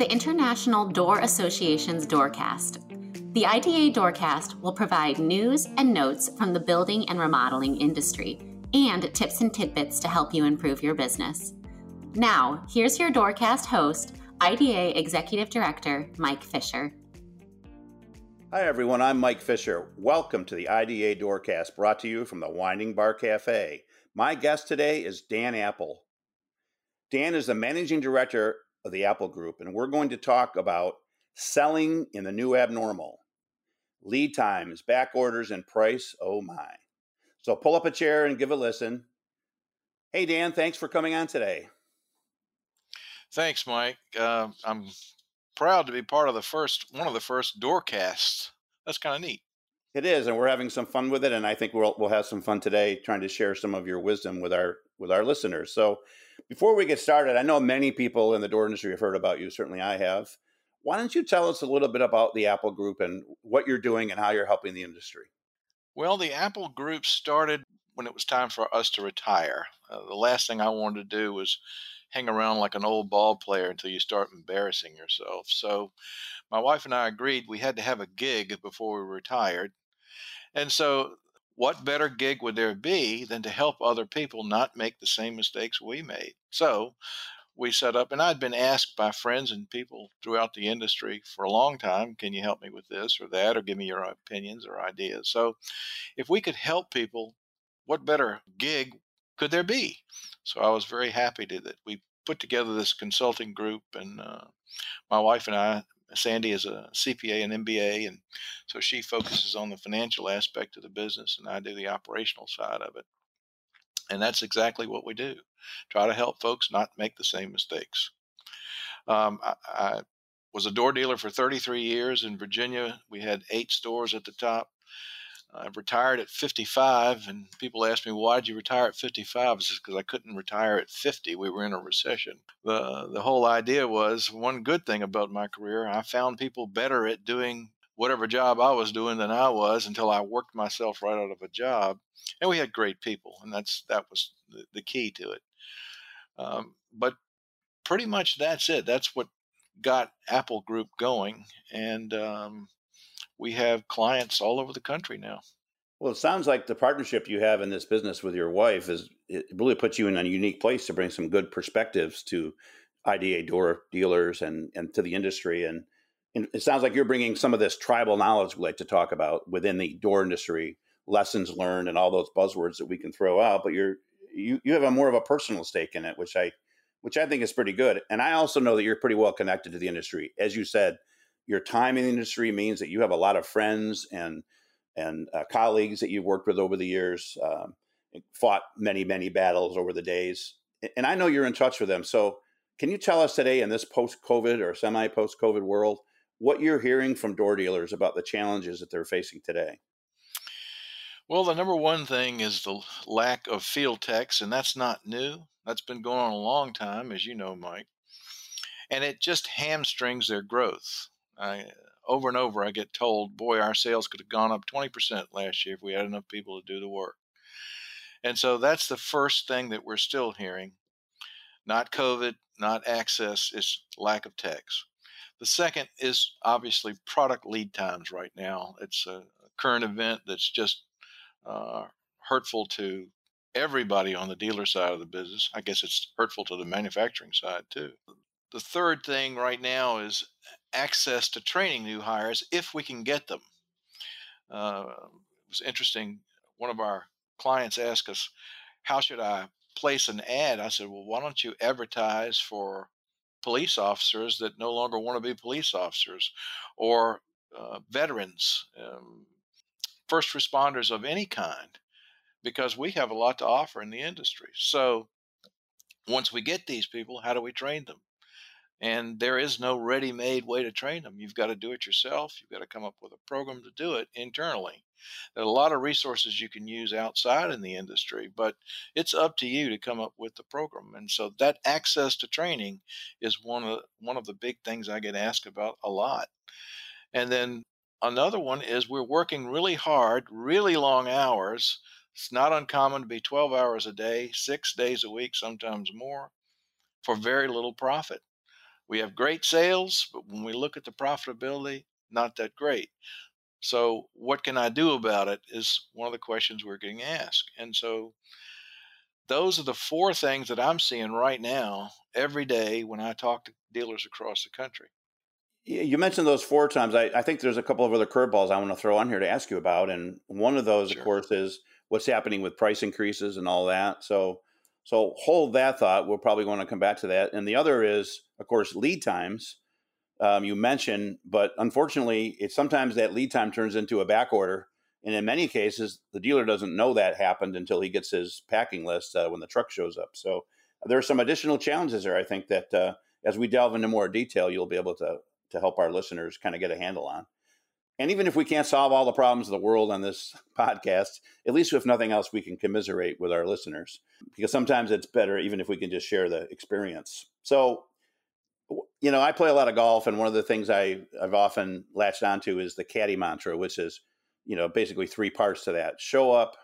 the International Door Association's Doorcast. The IDA Doorcast will provide news and notes from the building and remodeling industry and tips and tidbits to help you improve your business. Now, here's your Doorcast host, IDA Executive Director Mike Fisher. Hi, everyone. I'm Mike Fisher. Welcome to the IDA Doorcast brought to you from the Winding Bar Cafe. My guest today is Dan Apple. Dan is the managing director of the Apple Group, and we're going to talk about selling in the new abnormal. Lead times, back orders, and price. Oh my. So pull up a chair and give a listen. Hey, Dan, thanks for coming on today. Thanks, Mike. Uh, I'm proud to be part of the first one of the first doorcasts. That's kind of neat. It is, and we're having some fun with it, and I think we'll we'll have some fun today trying to share some of your wisdom with our with our listeners. So, before we get started, I know many people in the door industry have heard about you. Certainly, I have. Why don't you tell us a little bit about the Apple Group and what you're doing and how you're helping the industry? Well, the Apple Group started when it was time for us to retire. Uh, the last thing I wanted to do was hang around like an old ball player until you start embarrassing yourself. So my wife and I agreed we had to have a gig before we retired. And so what better gig would there be than to help other people not make the same mistakes we made? So we set up, and I'd been asked by friends and people throughout the industry for a long time, can you help me with this or that, or give me your opinions or ideas? So if we could help people, what better gig could there be? So I was very happy to, that we put together this consulting group, and uh, my wife and I, Sandy, is a CPA and MBA, and so she focuses on the financial aspect of the business, and I do the operational side of it. And that's exactly what we do: try to help folks not make the same mistakes. Um, I, I was a door dealer for 33 years in Virginia. We had eight stores at the top. I retired at 55, and people ask me, why did you retire at 55? It's because I couldn't retire at 50. We were in a recession. The, the whole idea was one good thing about my career, I found people better at doing whatever job I was doing than I was until I worked myself right out of a job. And we had great people, and that's that was the, the key to it. Um, but pretty much that's it. That's what got Apple Group going, and um, we have clients all over the country now. Well, it sounds like the partnership you have in this business with your wife is it really puts you in a unique place to bring some good perspectives to IDA door dealers and and to the industry. And, and it sounds like you're bringing some of this tribal knowledge we like to talk about within the door industry, lessons learned, and all those buzzwords that we can throw out. But you're you you have a more of a personal stake in it, which I which I think is pretty good. And I also know that you're pretty well connected to the industry, as you said your time in the industry means that you have a lot of friends and and uh, colleagues that you've worked with over the years, um, fought many many battles over the days, and I know you're in touch with them. So, can you tell us today in this post COVID or semi post COVID world what you're hearing from door dealers about the challenges that they're facing today? Well, the number one thing is the lack of field techs, and that's not new. That's been going on a long time, as you know, Mike. And it just hamstrings their growth. I, over and over, I get told, boy, our sales could have gone up 20% last year if we had enough people to do the work. And so that's the first thing that we're still hearing. Not COVID, not access, it's lack of techs. The second is obviously product lead times right now. It's a current event that's just uh, hurtful to everybody on the dealer side of the business. I guess it's hurtful to the manufacturing side too. The third thing right now is access to training new hires if we can get them. Uh, it was interesting. One of our clients asked us, How should I place an ad? I said, Well, why don't you advertise for police officers that no longer want to be police officers or uh, veterans, um, first responders of any kind, because we have a lot to offer in the industry. So once we get these people, how do we train them? And there is no ready made way to train them. You've got to do it yourself. You've got to come up with a program to do it internally. There are a lot of resources you can use outside in the industry, but it's up to you to come up with the program. And so that access to training is one of one of the big things I get asked about a lot. And then another one is we're working really hard, really long hours. It's not uncommon to be 12 hours a day, six days a week, sometimes more, for very little profit We have great sales, but when we look at the profitability, not that great. So, what can I do about it is one of the questions we're getting asked. And so, those are the four things that I'm seeing right now every day when I talk to dealers across the country. You mentioned those four times. I, I think there's a couple of other curveballs I want to throw on here to ask you about. And one of those, sure. of course, is what's happening with price increases and all that. So, so hold that thought. We're probably going to come back to that. And the other is, of course, lead times. Um, you mentioned, but unfortunately, it sometimes that lead time turns into a back order and in many cases, the dealer doesn't know that happened until he gets his packing list uh, when the truck shows up. So there are some additional challenges there. I think that uh, as we delve into more detail, you'll be able to to help our listeners kind of get a handle on. And even if we can't solve all the problems of the world on this podcast, at least if nothing else, we can commiserate with our listeners because sometimes it's better even if we can just share the experience. So, you know, I play a lot of golf, and one of the things I, I've often latched onto is the caddy mantra, which is you know, basically three parts to that show up,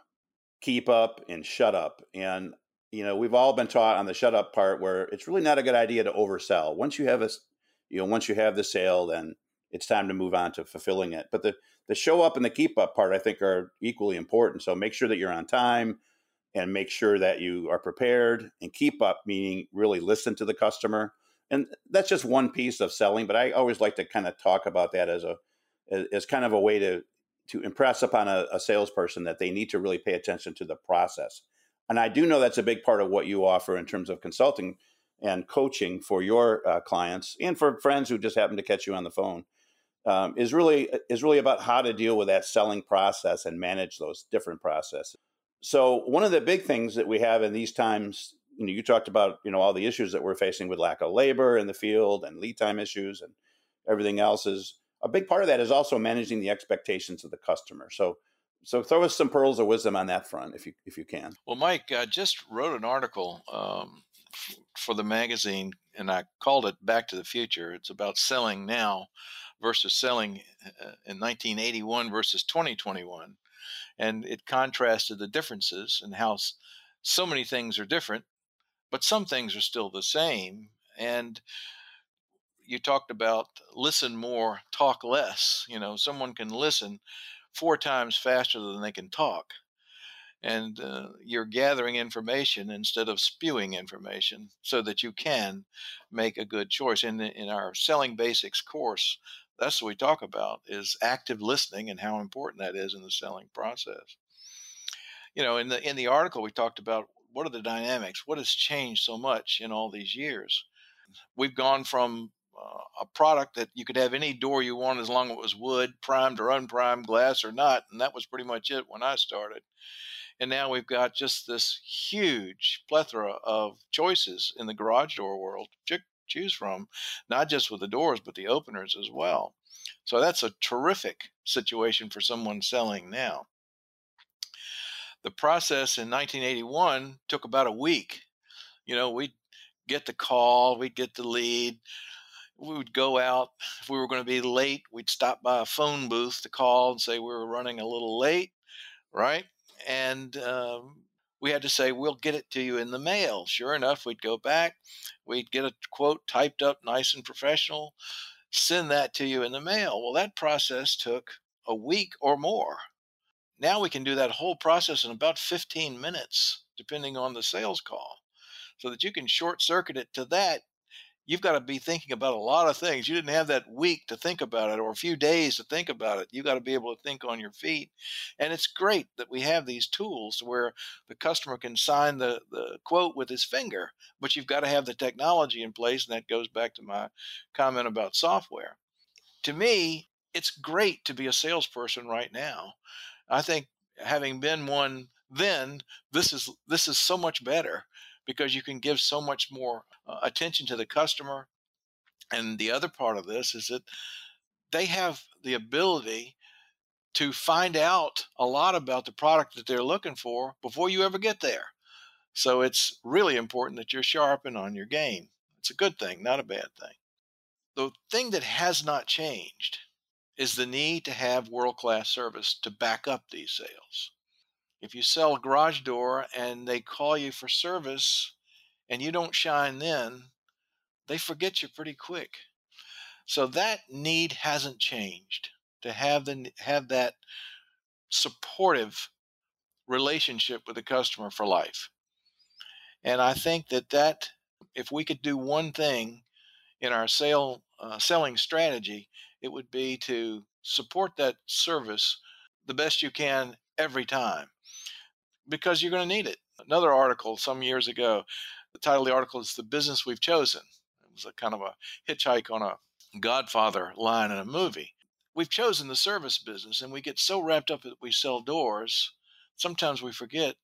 keep up, and shut up. And, you know, we've all been taught on the shut up part where it's really not a good idea to oversell. Once you have a, you know, once you have the sale, then it's time to move on to fulfilling it. But the, the show up and the keep up part, I think, are equally important. So make sure that you're on time and make sure that you are prepared and keep up, meaning really listen to the customer. And that's just one piece of selling, but I always like to kind of talk about that as a as kind of a way to to impress upon a, a salesperson that they need to really pay attention to the process. And I do know that's a big part of what you offer in terms of consulting and coaching for your uh, clients and for friends who just happen to catch you on the phone. Um, is really is really about how to deal with that selling process and manage those different processes. So one of the big things that we have in these times, you know, you talked about you know all the issues that we're facing with lack of labor in the field and lead time issues and everything else is a big part of that is also managing the expectations of the customer. So, so throw us some pearls of wisdom on that front, if you if you can. Well, Mike, I just wrote an article um, for the magazine, and I called it "Back to the Future." It's about selling now versus selling uh, in 1981 versus 2021, and it contrasted the differences and how so many things are different, but some things are still the same. And you talked about listen more, talk less. You know, someone can listen four times faster than they can talk. And uh, you're gathering information instead of spewing information so that you can make a good choice. In, in our Selling Basics course, that's what we talk about is active listening and how important that is in the selling process. You know, in the in the article we talked about what are the dynamics, what has changed so much in all these years. We've gone from uh, a product that you could have any door you want as long as it was wood, primed or unprimed, glass or not. And that was pretty much it when I started. And now we've got just this huge plethora of choices in the garage door world to choose from, not just with the doors, but the openers as well. So that's a terrific situation for someone selling now. The process in 1981 took about a week. You know, we'd get the call, we'd get the lead, we would go out if we were going to be late we'd stop by a phone booth to call and say we were running a little late right and um, we had to say we'll get it to you in the mail. Sure enough we'd go back we'd get a quote typed up nice and professional send that to you in the mail. Well that process took a week or more. Now we can do that whole process in about 15 minutes depending on the sales call so that you can short circuit it to that you've got to be thinking about a lot of things. You didn't have that week to think about it or a few days to think about it. You've got to be able to think on your feet. And it's great that we have these tools where the customer can sign the, the quote with his finger, but you've got to have the technology in place. And that goes back to my comment about software. To me, it's great to be a salesperson right now. I think having been one then, this is this is so much better because you can give so much more uh, attention to the customer. And the other part of this is that they have the ability to find out a lot about the product that they're looking for before you ever get there. So it's really important that you're sharp and on your game. It's a good thing, not a bad thing. The thing that has not changed is the need to have world class service to back up these sales. If you sell a garage door and they call you for service and you don't shine then, they forget you pretty quick. So that need hasn't changed to have the have that supportive relationship with the customer for life. And I think that that if we could do one thing in our sale uh, selling strategy, it would be to support that service the best you can every time because you're going to need it. Another article some years ago, the title of the article is The Business We've Chosen. It was a kind of a hitchhike on a Godfather line in a movie. We've chosen the service business and we get so wrapped up that we sell doors, sometimes we forget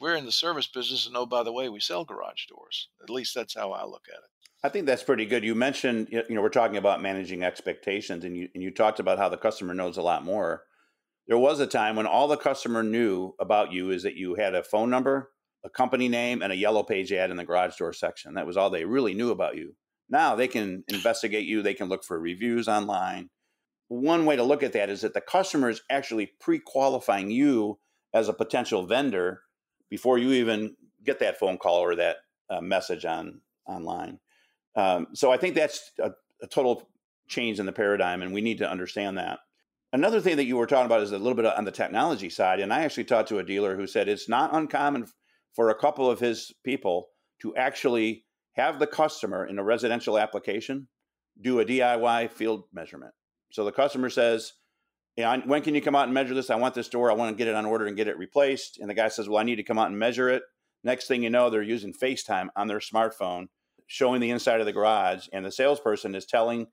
we're in the service business and oh, by the way, we sell garage doors. At least that's how I look at it. I think that's pretty good. You mentioned, you know, we're talking about managing expectations, and you and you talked about how the customer knows a lot more. There was a time when all the customer knew about you is that you had a phone number, a company name, and a yellow page ad in the garage door section. That was all they really knew about you. Now they can investigate you. They can look for reviews online. One way to look at that is that the customer is actually pre-qualifying you as a potential vendor before you even get that phone call or that uh, message on online. Um, so I think that's a, a, total change in the paradigm, and we need to understand that. Another thing that you were talking about is a little bit on the technology side, and I actually talked to a dealer who said it's not uncommon for a couple of his people to actually have the customer in a residential application do a DIY field measurement. So the customer says, yeah, when can you come out and measure this? I want this door. I want to get it on order and get it replaced. And the guy says, well, I need to come out and measure it. Next thing you know, they're using FaceTime on their smartphone, showing the inside of the garage. And the salesperson is telling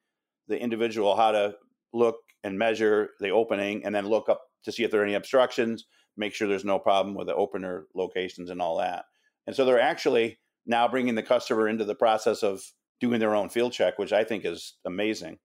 the individual how to look and measure the opening and then look up to see if there are any obstructions, make sure there's no problem with the opener locations and all that. And so they're actually now bringing the customer into the process of doing their own field check, which I think is amazing.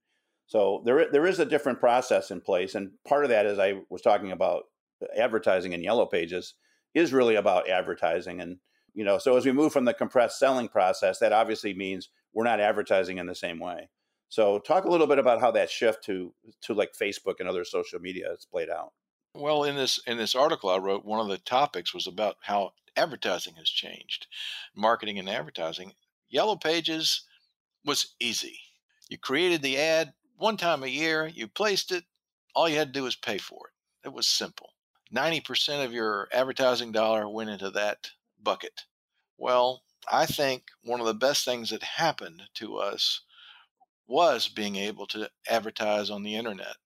So there there is a different process in place, and part of that, as I was talking about uh, advertising in Yellow Pages, is really about advertising. And you know, so as we move from the compressed selling process, that obviously means we're not advertising in the same way. So talk a little bit about how that shift to to like Facebook and other social media has played out. Well, in this in this article I wrote, one of the topics was about how advertising has changed, marketing and advertising. Yellow Pages was easy. You created the ad, one time a year, you placed it, all you had to do was pay for it. It was simple. 90% of your advertising dollar went into that bucket. Well, I think one of the best things that happened to us was being able to advertise on the internet,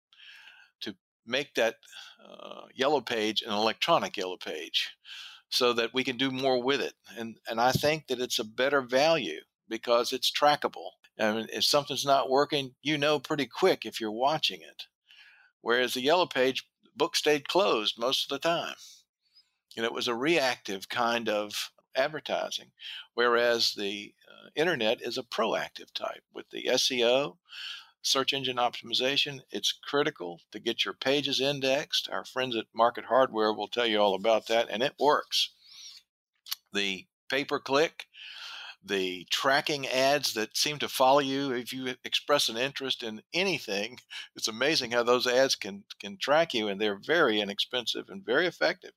to make that uh, yellow page an electronic yellow page so that we can do more with it. And, and I think that it's a better value because it's trackable. I mean, if something's not working, you know pretty quick if you're watching it. Whereas the yellow page book stayed closed most of the time. Know, it was a reactive kind of advertising, whereas the uh, internet is a proactive type with the SEO, search engine optimization. It's critical to get your pages indexed. Our friends at Market Hardware will tell you all about that, and it works. The pay per click, the tracking ads that seem to follow you if you express an interest in anything it's amazing how those ads can can track you and they're very inexpensive and very effective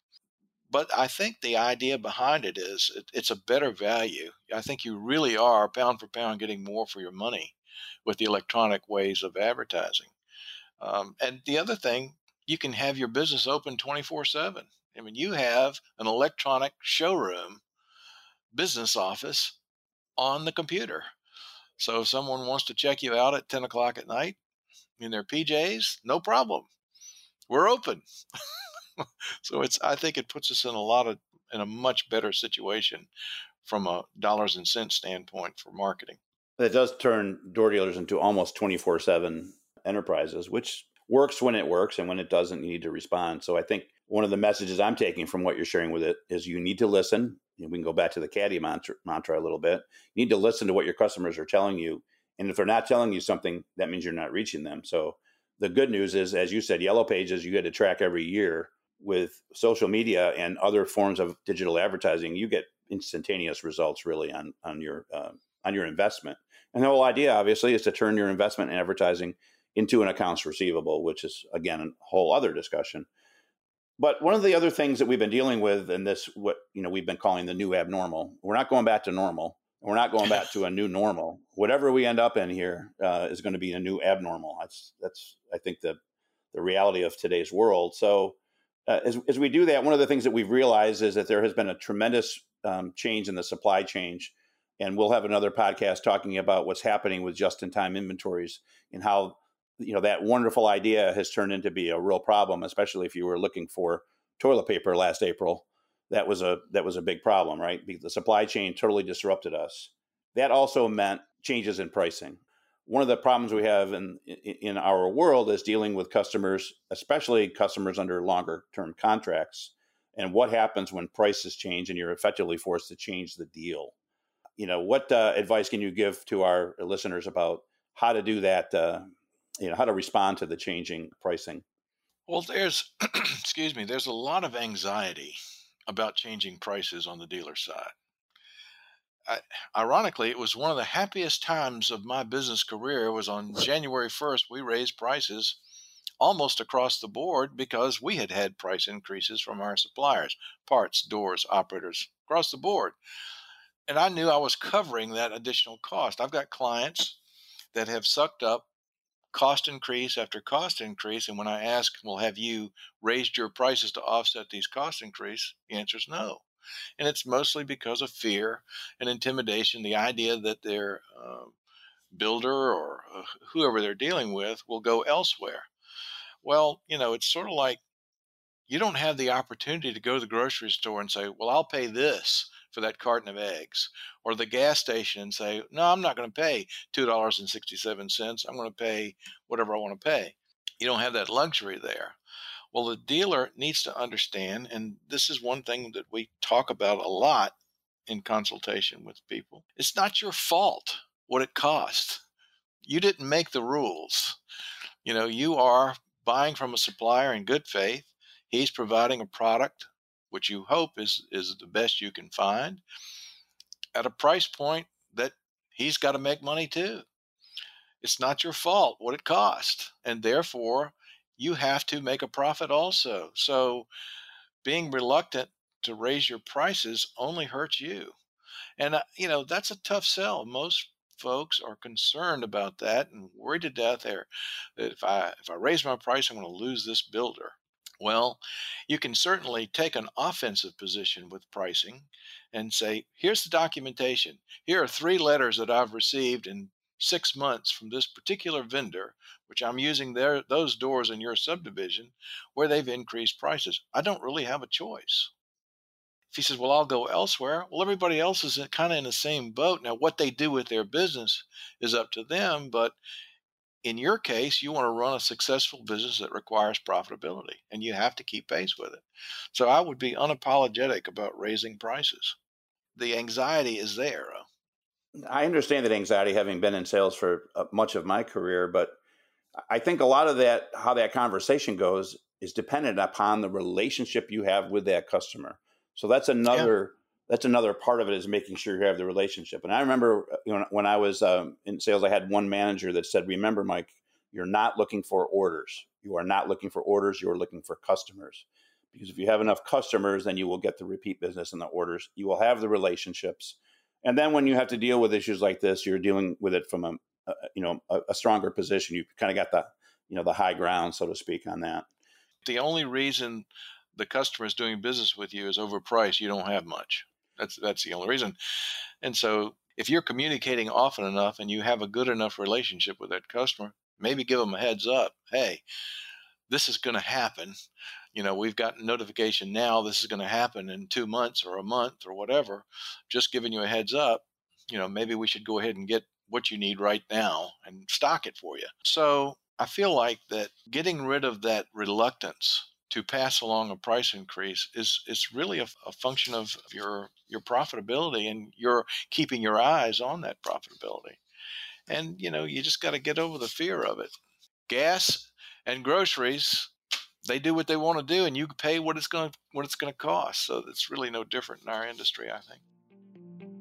but i think the idea behind it is it, it's a better value i think you really are pound for pound getting more for your money with the electronic ways of advertising um, and the other thing you can have your business open 24 7 i mean you have an electronic showroom business office on the computer. So if someone wants to check you out at 10 o'clock at night in their PJs, no problem. We're open. so it's I think it puts us in a lot of in a much better situation from a dollars and cents standpoint for marketing. It does turn door dealers into almost 24 7 enterprises, which works when it works. And when it doesn't, you need to respond. So I think one of the messages I'm taking from what you're sharing with it is you need to listen we can go back to the caddy mantra, mantra a little bit. You need to listen to what your customers are telling you. And if they're not telling you something, that means you're not reaching them. So the good news is, as you said, yellow pages you get to track every year with social media and other forms of digital advertising. You get instantaneous results really on on your uh, on your investment. And the whole idea, obviously, is to turn your investment in advertising into an accounts receivable, which is again a whole other discussion. But one of the other things that we've been dealing with in this, what you know, we've been calling the new abnormal. We're not going back to normal. We're not going back to a new normal. Whatever we end up in here uh, is going to be a new abnormal. That's that's I think the the reality of today's world. So uh, as as we do that, one of the things that we've realized is that there has been a tremendous um, change in the supply chain, and we'll have another podcast talking about what's happening with just-in-time inventories and how you know that wonderful idea has turned into be a real problem, especially if you were looking for toilet paper last April. That was a that was a big problem, right? Because the supply chain totally disrupted us. That also meant changes in pricing. One of the problems we have in in our world is dealing with customers, especially customers under longer term contracts, and what happens when prices change and you're effectively forced to change the deal. You know, what uh, advice can you give to our listeners about how to do that uh, you know how to respond to the changing pricing well there's excuse me there's a lot of anxiety about changing prices on the dealer side I, ironically it was one of the happiest times of my business career was on january 1st we raised prices almost across the board because we had had price increases from our suppliers parts doors operators across the board and i knew i was covering that additional cost i've got clients that have sucked up cost increase after cost increase. And when I ask, well, have you raised your prices to offset these cost increase? The answer is no. And it's mostly because of fear and intimidation, the idea that their uh, builder or uh, whoever they're dealing with will go elsewhere. Well, you know, it's sort of like you don't have the opportunity to go to the grocery store and say, well, I'll pay this for that carton of eggs, or the gas station and say, no, I'm not going to pay $2.67. I'm going to pay whatever I want to pay. You don't have that luxury there. Well, the dealer needs to understand, and this is one thing that we talk about a lot in consultation with people. It's not your fault what it costs. You didn't make the rules. You know, you are buying from a supplier in good faith. He's providing a product which you hope is is the best you can find at a price point that he's got to make money too it's not your fault what it cost and therefore you have to make a profit also. So being reluctant to raise your prices only hurts you. And uh, you know that's a tough sell. Most folks are concerned about that and worried to death there that if i if i raise my price i'm going to lose this builder. Well, you can certainly take an offensive position with pricing and say, here's the documentation. Here are three letters that I've received in six months from this particular vendor, which I'm using their those doors in your subdivision, where they've increased prices. I don't really have a choice. If he says, Well, I'll go elsewhere, well, everybody else is kind of in the same boat. Now, what they do with their business is up to them, but in your case, you want to run a successful business that requires profitability and you have to keep pace with it. So I would be unapologetic about raising prices. The anxiety is there. I understand that anxiety having been in sales for uh, much of my career, but I think a lot of that, how that conversation goes, is dependent upon the relationship you have with that customer. So that's another that's another part of it is making sure you have the relationship. And I remember uh, you know, when I was um, in sales, I had one manager that said, "Remember, Mike, you're not looking for orders. You are not looking for orders. You are looking for customers. Because if you have enough customers, then you will get the repeat business and the orders. You will have the relationships, and then when you have to deal with issues like this, you're dealing with it from a, a you know a, a stronger position. You've kind of got the you know the high ground, so to speak, on that. The only reason the customer is doing business with you is overpriced. You don't have much. That's that's the only reason. And so if you're communicating often enough and you have a good enough relationship with that customer, maybe give them a heads up. Hey, this is going to happen. You know, we've got notification now. This is going to happen in two months or a month or whatever. Just giving you a heads up. You know, maybe we should go ahead and get what you need right now and stock it for you. So I feel like that getting rid of that reluctance to pass along a price increase is is really a, a, function of your your profitability and you're keeping your eyes on that profitability and you know you just got to get over the fear of it gas and groceries they do what they want to do and you pay what it's going to what it's going to cost so it's really no different in our industry i think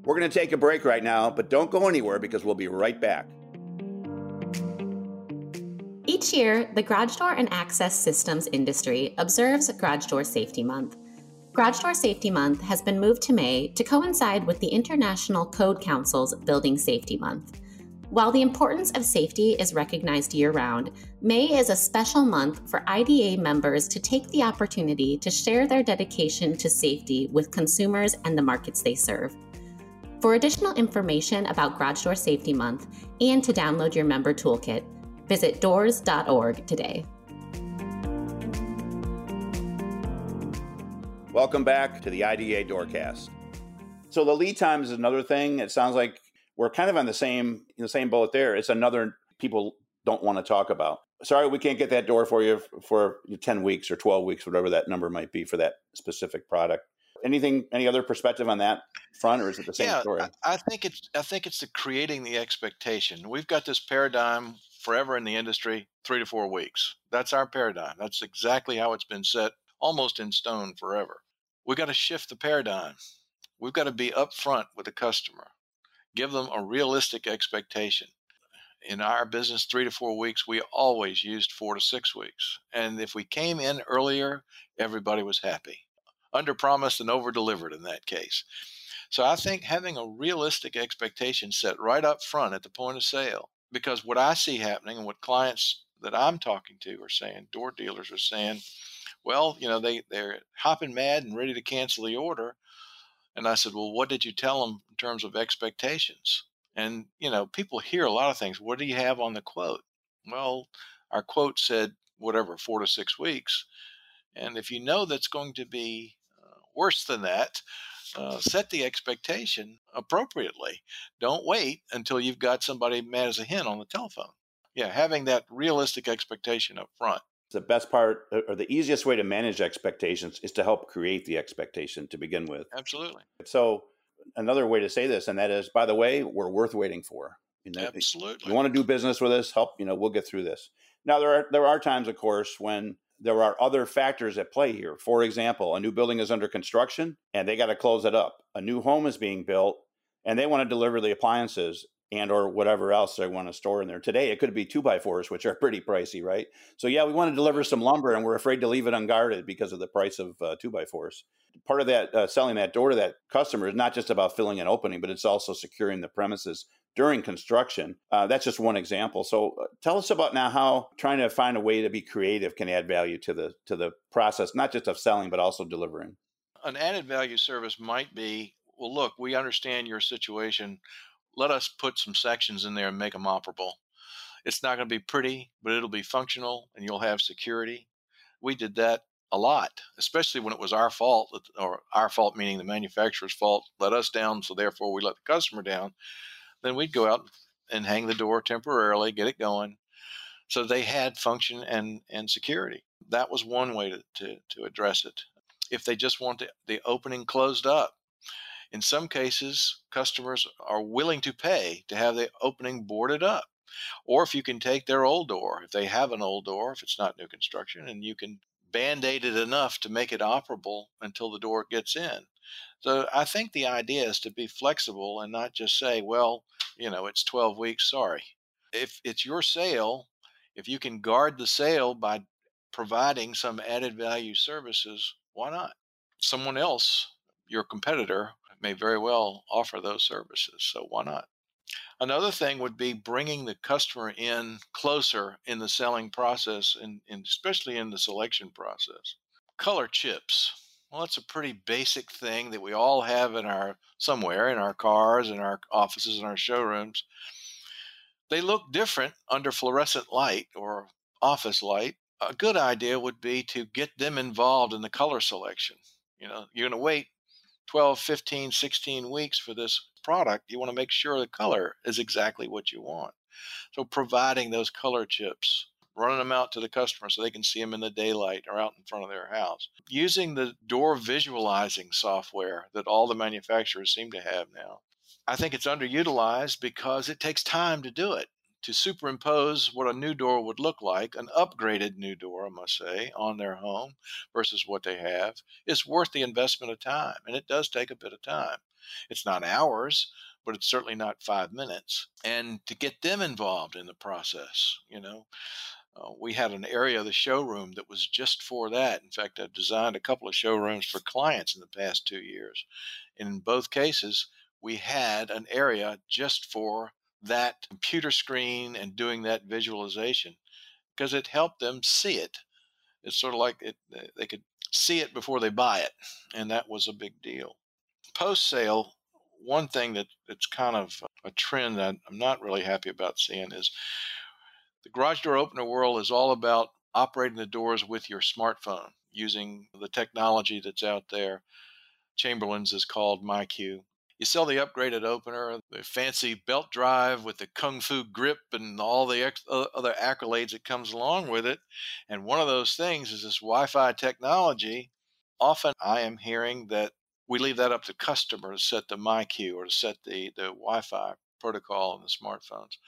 we're going to take a break right now but don't go anywhere because we'll be right back each year, the garage door and access systems industry observes Garage Door Safety Month. Garage Door Safety Month has been moved to May to coincide with the International Code Council's Building Safety Month. While the importance of safety is recognized year round, May is a special month for IDA members to take the opportunity to share their dedication to safety with consumers and the markets they serve. For additional information about Garage Door Safety Month and to download your member toolkit, visit doors.org today. Welcome back to the IDA Doorcast. So the lead time is another thing. It sounds like we're kind of on the same in the same boat there. It's another people don't want to talk about. Sorry, we can't get that door for you for 10 weeks or 12 weeks, whatever that number might be for that specific product. Anything, any other perspective on that front, or is it the same yeah, story? I think it's I think it's the creating the expectation. We've got this paradigm forever in the industry, three to four weeks. That's our paradigm. That's exactly how it's been set, almost in stone forever. We've got to shift the paradigm. We've got to be upfront with the customer give them a realistic expectation. In our business, three to four weeks, we always used four to six weeks. And if we came in earlier, everybody was happy. Under promised and over delivered in that case. So I think having a realistic expectation set right up front at the point of sale, because what I see happening and what clients that I'm talking to are saying, door dealers are saying, well, you know, they, they're hopping mad and ready to cancel the order and I said, Well, what did you tell them in terms of expectations? And, you know, people hear a lot of things. What do you have on the quote? Well, our quote said, whatever, four to six weeks. And if you know that's going to be uh, worse than that, uh, set the expectation appropriately. Don't wait until you've got somebody mad as a hen on the telephone. Yeah, having that realistic expectation up front the best part or the easiest way to manage expectations is to help create the expectation to begin with. Absolutely. So another way to say this, and that is, by the way, we're worth waiting for. You know, Absolutely. You want to do business with us? Help. You know, we'll get through this. Now there are there are times, of course, when there are other factors at play here. For example, a new building is under construction and they got to close it up. A new home is being built and they want to deliver the appliances and or whatever else they want to store in there. Today it could be two by fours, which are pretty pricey, right? So yeah, we want to deliver some lumber, and we're afraid to leave it unguarded because of the price of uh, two by fours. Part of that uh, selling that door to that customer is not just about filling an opening, but it's also securing the premises during construction. Uh, that's just one example. So uh, tell us about now how trying to find a way to be creative can add value to the to the process, not just of selling, but also delivering. An added value service might be well, look, we understand your situation let us put some sections in there and make them operable. It's not going to be pretty, but it'll be functional and you'll have security. We did that a lot, especially when it was our fault, or our fault meaning the manufacturer's fault, let us down, so therefore we let the customer down. Then we'd go out and hang the door temporarily, get it going. So they had function and, and security. That was one way to, to, to address it. If they just want the, the opening closed up, in some cases, customers are willing to pay to have the opening boarded up. Or if you can take their old door, if they have an old door, if it's not new construction, and you can band aid it enough to make it operable until the door gets in. So I think the idea is to be flexible and not just say, well, you know, it's 12 weeks, sorry. If it's your sale, if you can guard the sale by providing some added value services, why not? Someone else, your competitor, may very well offer those services. So why not? Another thing would be bringing the customer in closer in the selling process, and, and especially in the selection process. Color chips. Well, that's a pretty basic thing that we all have in our somewhere in our cars, in our offices, in our showrooms. They look different under fluorescent light or office light. A good idea would be to get them involved in the color selection. You know, you're going to wait 12, 15, 16 weeks for this product, you want to make sure the color is exactly what you want. So providing those color chips, running them out to the customer so they can see them in the daylight or out in front of their house. Using the door visualizing software that all the manufacturers seem to have now. I think it's underutilized because it takes time to do it to superimpose what a new door would look like, an upgraded new door, I must say, on their home versus what they have, is worth the investment of time. And it does take a bit of time. It's not hours, but it's certainly not five minutes. And to get them involved in the process, you know, Uh, we had an area of the showroom that was just for that. In fact, I've designed a couple of showrooms for clients in the past two years. And in both cases, we had an area just for that computer screen and doing that visualization because it helped them see it. It's sort of like it, they could see it before they buy it, and that was a big deal. Post sale, one thing that, that's kind of a trend that I'm not really happy about seeing is the garage door opener world is all about operating the doors with your smartphone using the technology that's out there. Chamberlain's is called MyQ. You sell the upgraded opener, the fancy belt drive with the kung fu grip and all the ex- other accolades that comes along with it. And one of those things is this Wi-Fi technology. Often I am hearing that we leave that up to customer to set the MyQ or to set the, the Wi-Fi protocol on the smartphones.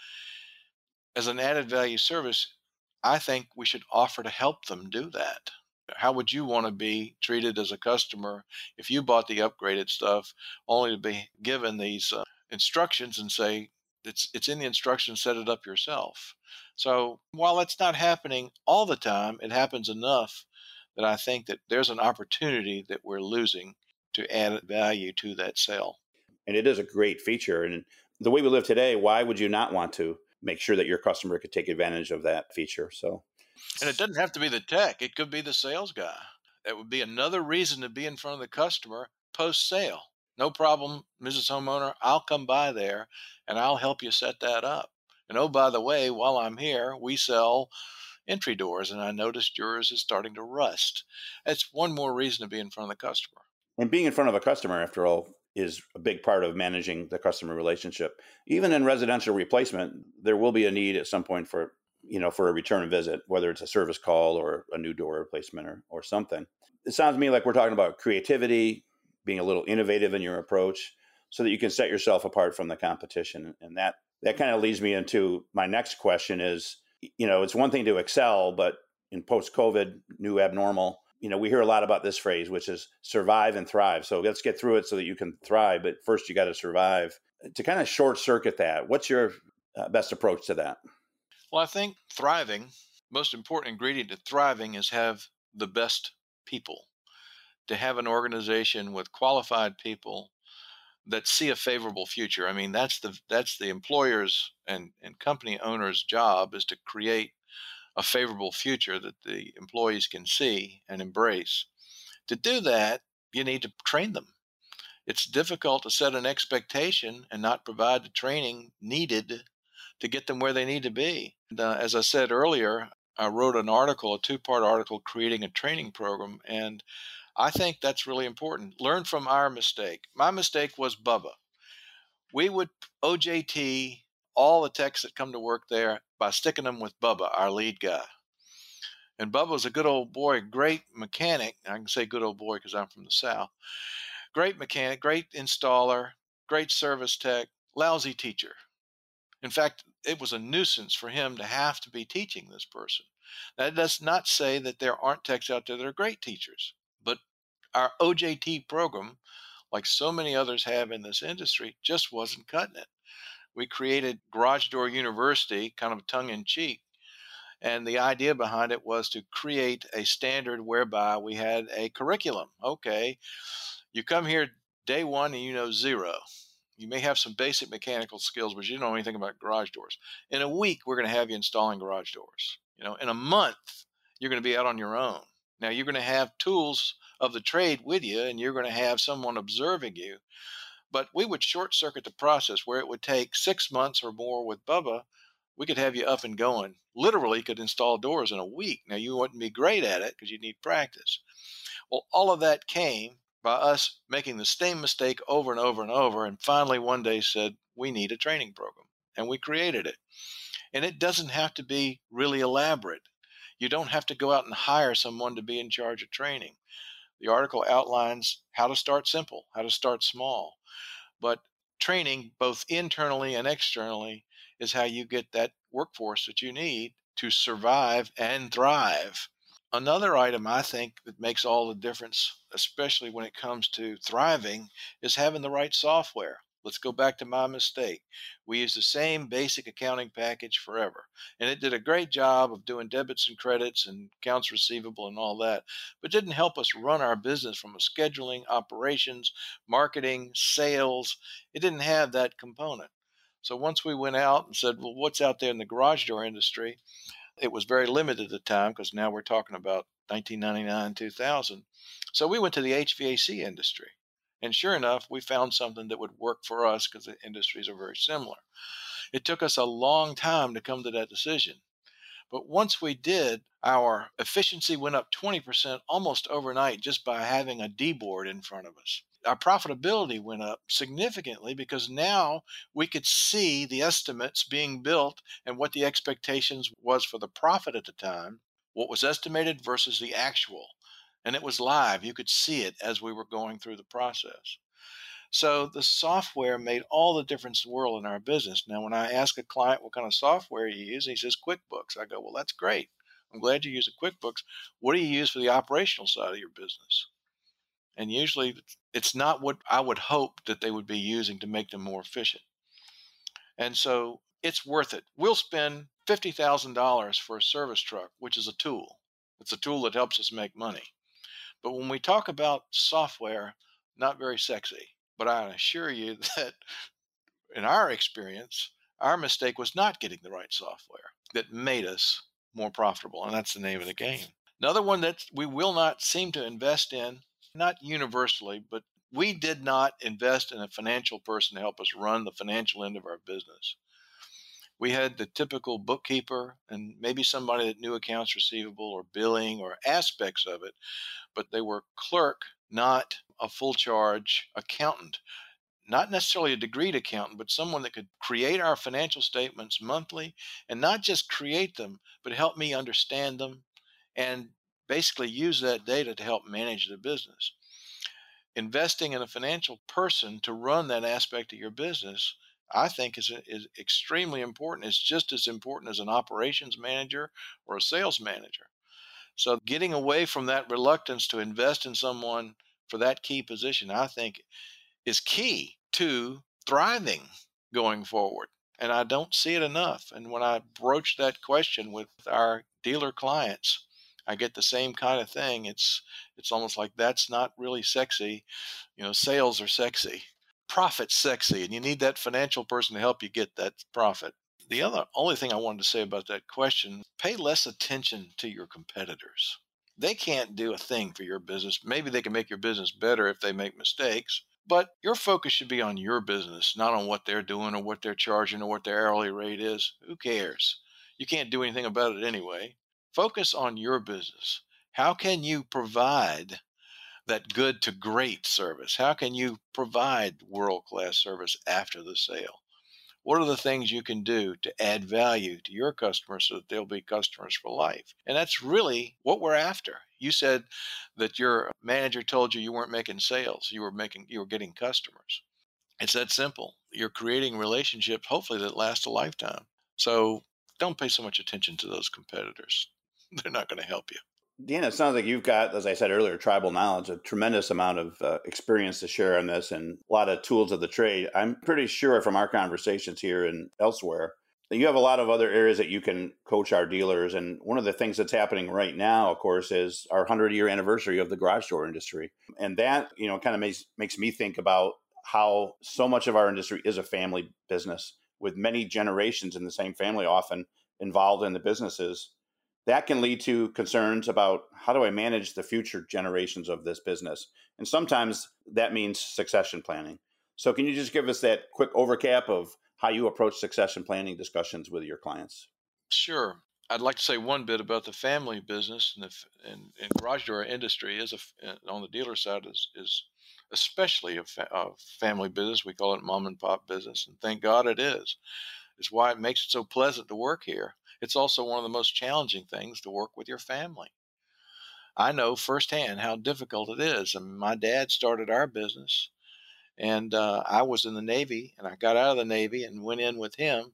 As an added value service, I think we should offer to help them do that how would you want to be treated as a customer if you bought the upgraded stuff only to be given these uh, instructions and say it's it's in the instructions set it up yourself. So while that's not happening all the time it happens enough that i think that there's an opportunity that we're losing to add value to that sale. And it is a great feature and the way we live today why would you not want to make sure that your customer could take advantage of that feature? So and it doesn't have to be the tech, it could be the sales guy. That would be another reason to be in front of the customer post sale. No problem, Mrs. Homeowner, I'll come by there and I'll help you set that up. And oh, by the way, while I'm here, we sell entry doors, and I noticed yours is starting to rust. That's one more reason to be in front of the customer. And being in front of a customer, after all, is a big part of managing the customer relationship. Even in residential replacement, there will be a need at some point for you know, for a return visit, whether it's a service call or a new door replacement or, or something. It sounds to me like we're talking about creativity, being a little innovative in your approach so that you can set yourself apart from the competition. And that, that kind of leads me into my next question is, you know, it's one thing to excel, but in post COVID, new abnormal, you know, we hear a lot about this phrase, which is survive and thrive. So let's get through it so that you can thrive. But first, you got to survive. To kind of short circuit that, what's your uh, best approach to that? Well, I think thriving, most important ingredient to thriving is have the best people. To have an organization with qualified people that see a favorable future. I mean, that's the that's the employer's and, and company owner's job is to create a favorable future that the employees can see and embrace. To do that, you need to train them. It's difficult to set an expectation and not provide the training needed to get them where they need to be. And, uh, as I said earlier, I wrote an article, a two part article, creating a training program. And I think that's really important. Learn from our mistake. My mistake was Bubba. We would OJT all the techs that come to work there by sticking them with Bubba, our lead guy. And Bubba was a good old boy, great mechanic. I can say good old boy because I'm from the South. Great mechanic, great installer, great service tech, lousy teacher. In fact, it was a nuisance for him to have to be teaching this person. That does not say that there aren't techs out there that are great teachers, but our OJT program, like so many others have in this industry, just wasn't cutting it. We created Garage Door University, kind of tongue in cheek, and the idea behind it was to create a standard whereby we had a curriculum. Okay, you come here day one and you know zero you may have some basic mechanical skills, but you don't know anything about garage doors. In a week, we're going to have you installing garage doors. You know, in a month, you're going to be out on your own. Now you're going to have tools of the trade with you, and you're going to have someone observing you. But we would short circuit the process where it would take six months or more with Bubba. We could have you up and going. Literally, could install doors in a week. Now you wouldn't be great at it because you need practice. Well, all of that came by us making the same mistake over and over and over. And finally, one day said, we need a training program. And we created it. And it doesn't have to be really elaborate. You don't have to go out and hire someone to be in charge of training. The article outlines how to start simple, how to start small. But training, both internally and externally, is how you get that workforce that you need to survive and thrive. Another item I think that makes all the difference, especially when it comes to thriving, is having the right software. Let's go back to my mistake. We used the same basic accounting package forever. And it did a great job of doing debits and credits and accounts receivable and all that, but didn't help us run our business from a scheduling, operations, marketing, sales. It didn't have that component. So once we went out and said, well, what's out there in the garage door industry? It was very limited at the time because now we're talking about 1999, 2000. So we went to the HVAC industry. And sure enough, we found something that would work for us because the industries are very similar. It took us a long time to come to that decision. But once we did, our efficiency went up 20% almost overnight just by having a D board in front of us. Our profitability went up significantly because now we could see the estimates being built and what the expectations was for the profit at the time, what was estimated versus the actual. And it was live. You could see it as we were going through the process. So the software made all the difference in the world in our business. Now, when I ask a client what kind of software you use, he says QuickBooks. I go, well, that's great. I'm glad you use a QuickBooks. What do you use for the operational side of your business? And usually it's not what I would hope that they would be using to make them more efficient. And so it's worth it. We'll spend $50,000 for a service truck, which is a tool. It's a tool that helps us make money. But when we talk about software, not very sexy. But I assure you that in our experience, our mistake was not getting the right software that made us more profitable. And that's the name of the game. Another one that we will not seem to invest in, not universally, but we did not invest in a financial person to help us run the financial end of our business. We had the typical bookkeeper and maybe somebody that knew accounts receivable or billing or aspects of it, but they were clerk, not a full charge accountant. Not necessarily a degreed accountant, but someone that could create our financial statements monthly and not just create them, but help me understand them and basically use that data to help manage the business. Investing in a financial person to run that aspect of your business, I think, is, is extremely important. It's just as important as an operations manager or a sales manager. So getting away from that reluctance to invest in someone for that key position, I think, is key to thriving going forward. And I don't see it enough. And when I broach that question with our dealer clients, I get the same kind of thing. It's it's almost like that's not really sexy. You know, sales are sexy, profit's sexy, and you need that financial person to help you get that profit. The other only thing I wanted to say about that question, pay less attention to your competitors. They can't do a thing for your business. Maybe they can make your business better if they make mistakes, but your focus should be on your business, not on what they're doing or what they're charging or what their hourly rate is. Who cares? You can't do anything about it anyway. Focus on your business. How can you provide that good to great service? How can you provide world class service after the sale? What are the things you can do to add value to your customers so that they'll be customers for life? And that's really what we're after. You said that your manager told you you weren't making sales, you were making you were getting customers. It's that simple. You're creating relationships hopefully that last a lifetime. So don't pay so much attention to those competitors. They're not going to help you. Dan, it sounds like you've got, as I said earlier, tribal knowledge, a tremendous amount of uh, experience to share on this and a lot of tools of the trade. I'm pretty sure from our conversations here and elsewhere that you have a lot of other areas that you can coach our dealers. And one of the things that's happening right now, of course, is our 100 year anniversary of the garage door industry. And that, you know, kind of makes, makes me think about how so much of our industry is a family business with many generations in the same family often involved in the businesses that can lead to concerns about how do I manage the future generations of this business? And sometimes that means succession planning. So, can you just give us that quick overcap of how you approach succession planning discussions with your clients? Sure. I'd like to say one bit about the family business and the and, and garage door industry is a, uh, on the dealer side is, is especially a, fa- a family business. We call it mom and pop business, and thank God it is. It's why it makes it so pleasant to work here it's also one of the most challenging things to work with your family. I know firsthand how difficult it is. And my dad started our business, and uh, I was in the Navy, and I got out of the Navy and went in with him.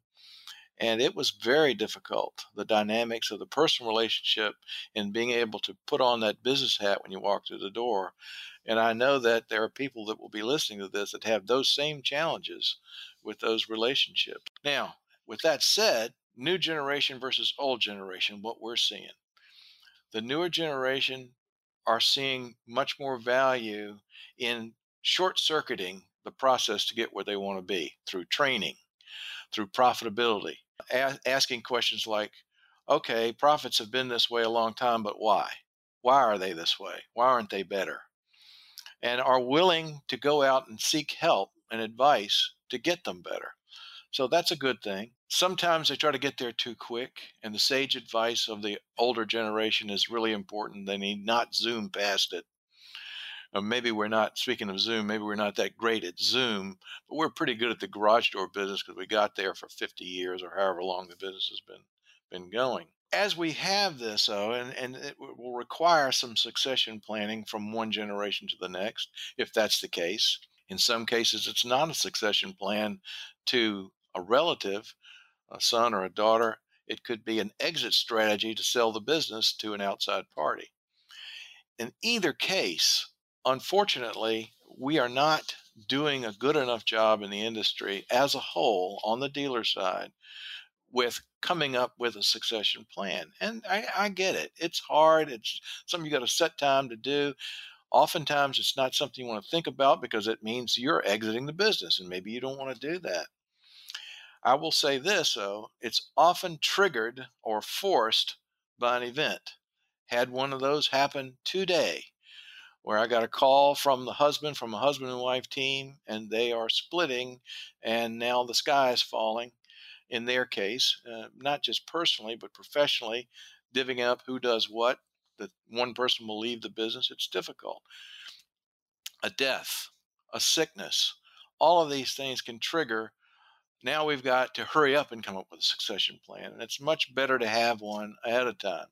And it was very difficult, the dynamics of the personal relationship and being able to put on that business hat when you walk through the door. And I know that there are people that will be listening to this that have those same challenges with those relationships. Now, with that said, new generation versus old generation, what we're seeing. The newer generation are seeing much more value in short circuiting the process to get where they want to be through training, through profitability, a- asking questions like, okay, profits have been this way a long time, but why? Why are they this way? Why aren't they better? And are willing to go out and seek help and advice to get them better. So that's a good thing. Sometimes they try to get there too quick, and the sage advice of the older generation is really important. They need not zoom past it. Or maybe we're not, speaking of Zoom, maybe we're not that great at Zoom, but we're pretty good at the garage door business because we got there for 50 years or however long the business has been, been going. As we have this, though, and, and it will require some succession planning from one generation to the next, if that's the case. In some cases, it's not a succession plan to a relative, a son or a daughter. It could be an exit strategy to sell the business to an outside party. In either case, unfortunately, we are not doing a good enough job in the industry as a whole on the dealer side with coming up with a succession plan. And I, I get it. It's hard. It's something you got to set time to do. Oftentimes, it's not something you want to think about because it means you're exiting the business, and maybe you don't want to do that. I will say this, though, it's often triggered or forced by an event. Had one of those happen today where I got a call from the husband, from a husband and wife team, and they are splitting, and now the sky is falling in their case, uh, not just personally, but professionally, divvying up who does what. That one person will leave the business. It's difficult. A death, a sickness, all of these things can trigger. Now we've got to hurry up and come up with a succession plan. And it's much better to have one ahead of time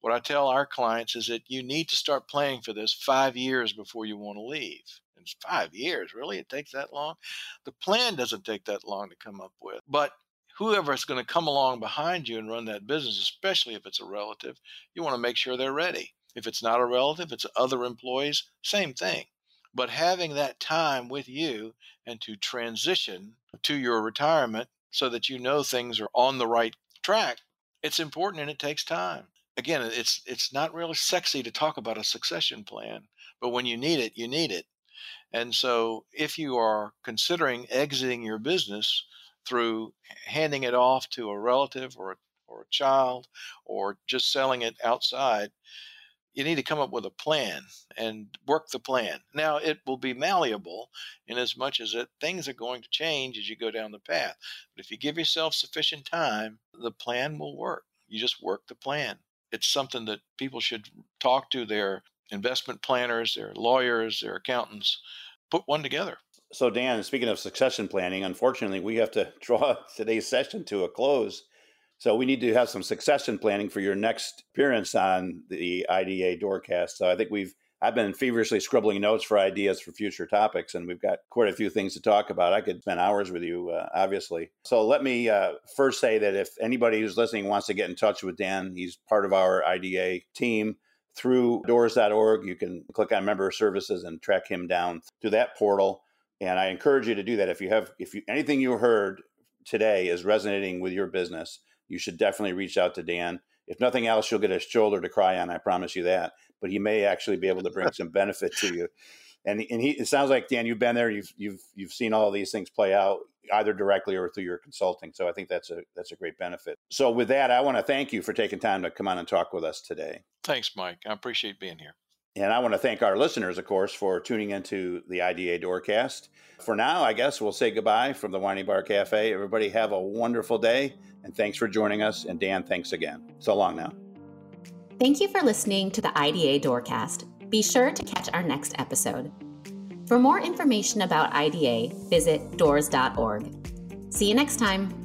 what I tell our clients is that you need to start planning for this five years before you want to leave. It's five years, really? It takes that long? The plan doesn't take that long to come up with. But whoever is going to come along behind you and run that business, especially if it's a relative, you want to make sure they're ready. If it's not a relative, it's other employees, same thing. But having that time with you and to transition to your retirement so that you know things are on the right track, it's important and it takes time again, it's it's not really sexy to talk about a succession plan, but when you need it, you need it. And so, if you are considering exiting your business through handing it off to a relative or or a child, or just selling it outside, you need to come up with a plan and work the plan. Now, it will be malleable in as much as that things are going to change as you go down the path. But if you give yourself sufficient time, the plan will work. You just work the plan it's something that people should talk to their investment planners, their lawyers, their accountants, put one together. So, Dan, speaking of succession planning, unfortunately, we have to draw today's session to a close. So, we need to have some succession planning for your next appearance on the IDA Doorcast. So, I think we've I've been feverishly scribbling notes for ideas for future topics, and we've got quite a few things to talk about. I could spend hours with you, uh, obviously. So let me uh, first say that if anybody who's listening wants to get in touch with Dan, he's part of our IDA team through doors.org. You can click on member services and track him down through that portal. And I encourage you to do that. If you have, if you, anything you heard today is resonating with your business, you should definitely reach out to Dan. If nothing else, you'll get a shoulder to cry on. I promise you that but he may actually be able to bring some benefit to you. And and he it sounds like Dan, you've been there, you've you've you've seen all these things play out either directly or through your consulting. So I think that's a that's a great benefit. So with that, I want to thank you for taking time to come on and talk with us today. Thanks, Mike. I appreciate being here. And I want to thank our listeners, of course, for tuning into the IDA Doorcast. For now, I guess we'll say goodbye from the Wine Bar Cafe. Everybody have a wonderful day, and thanks for joining us. And Dan, thanks again. So long now. Thank you for listening to the IDA Doorcast. Be sure to catch our next episode. For more information about IDA, visit doors.org. See you next time.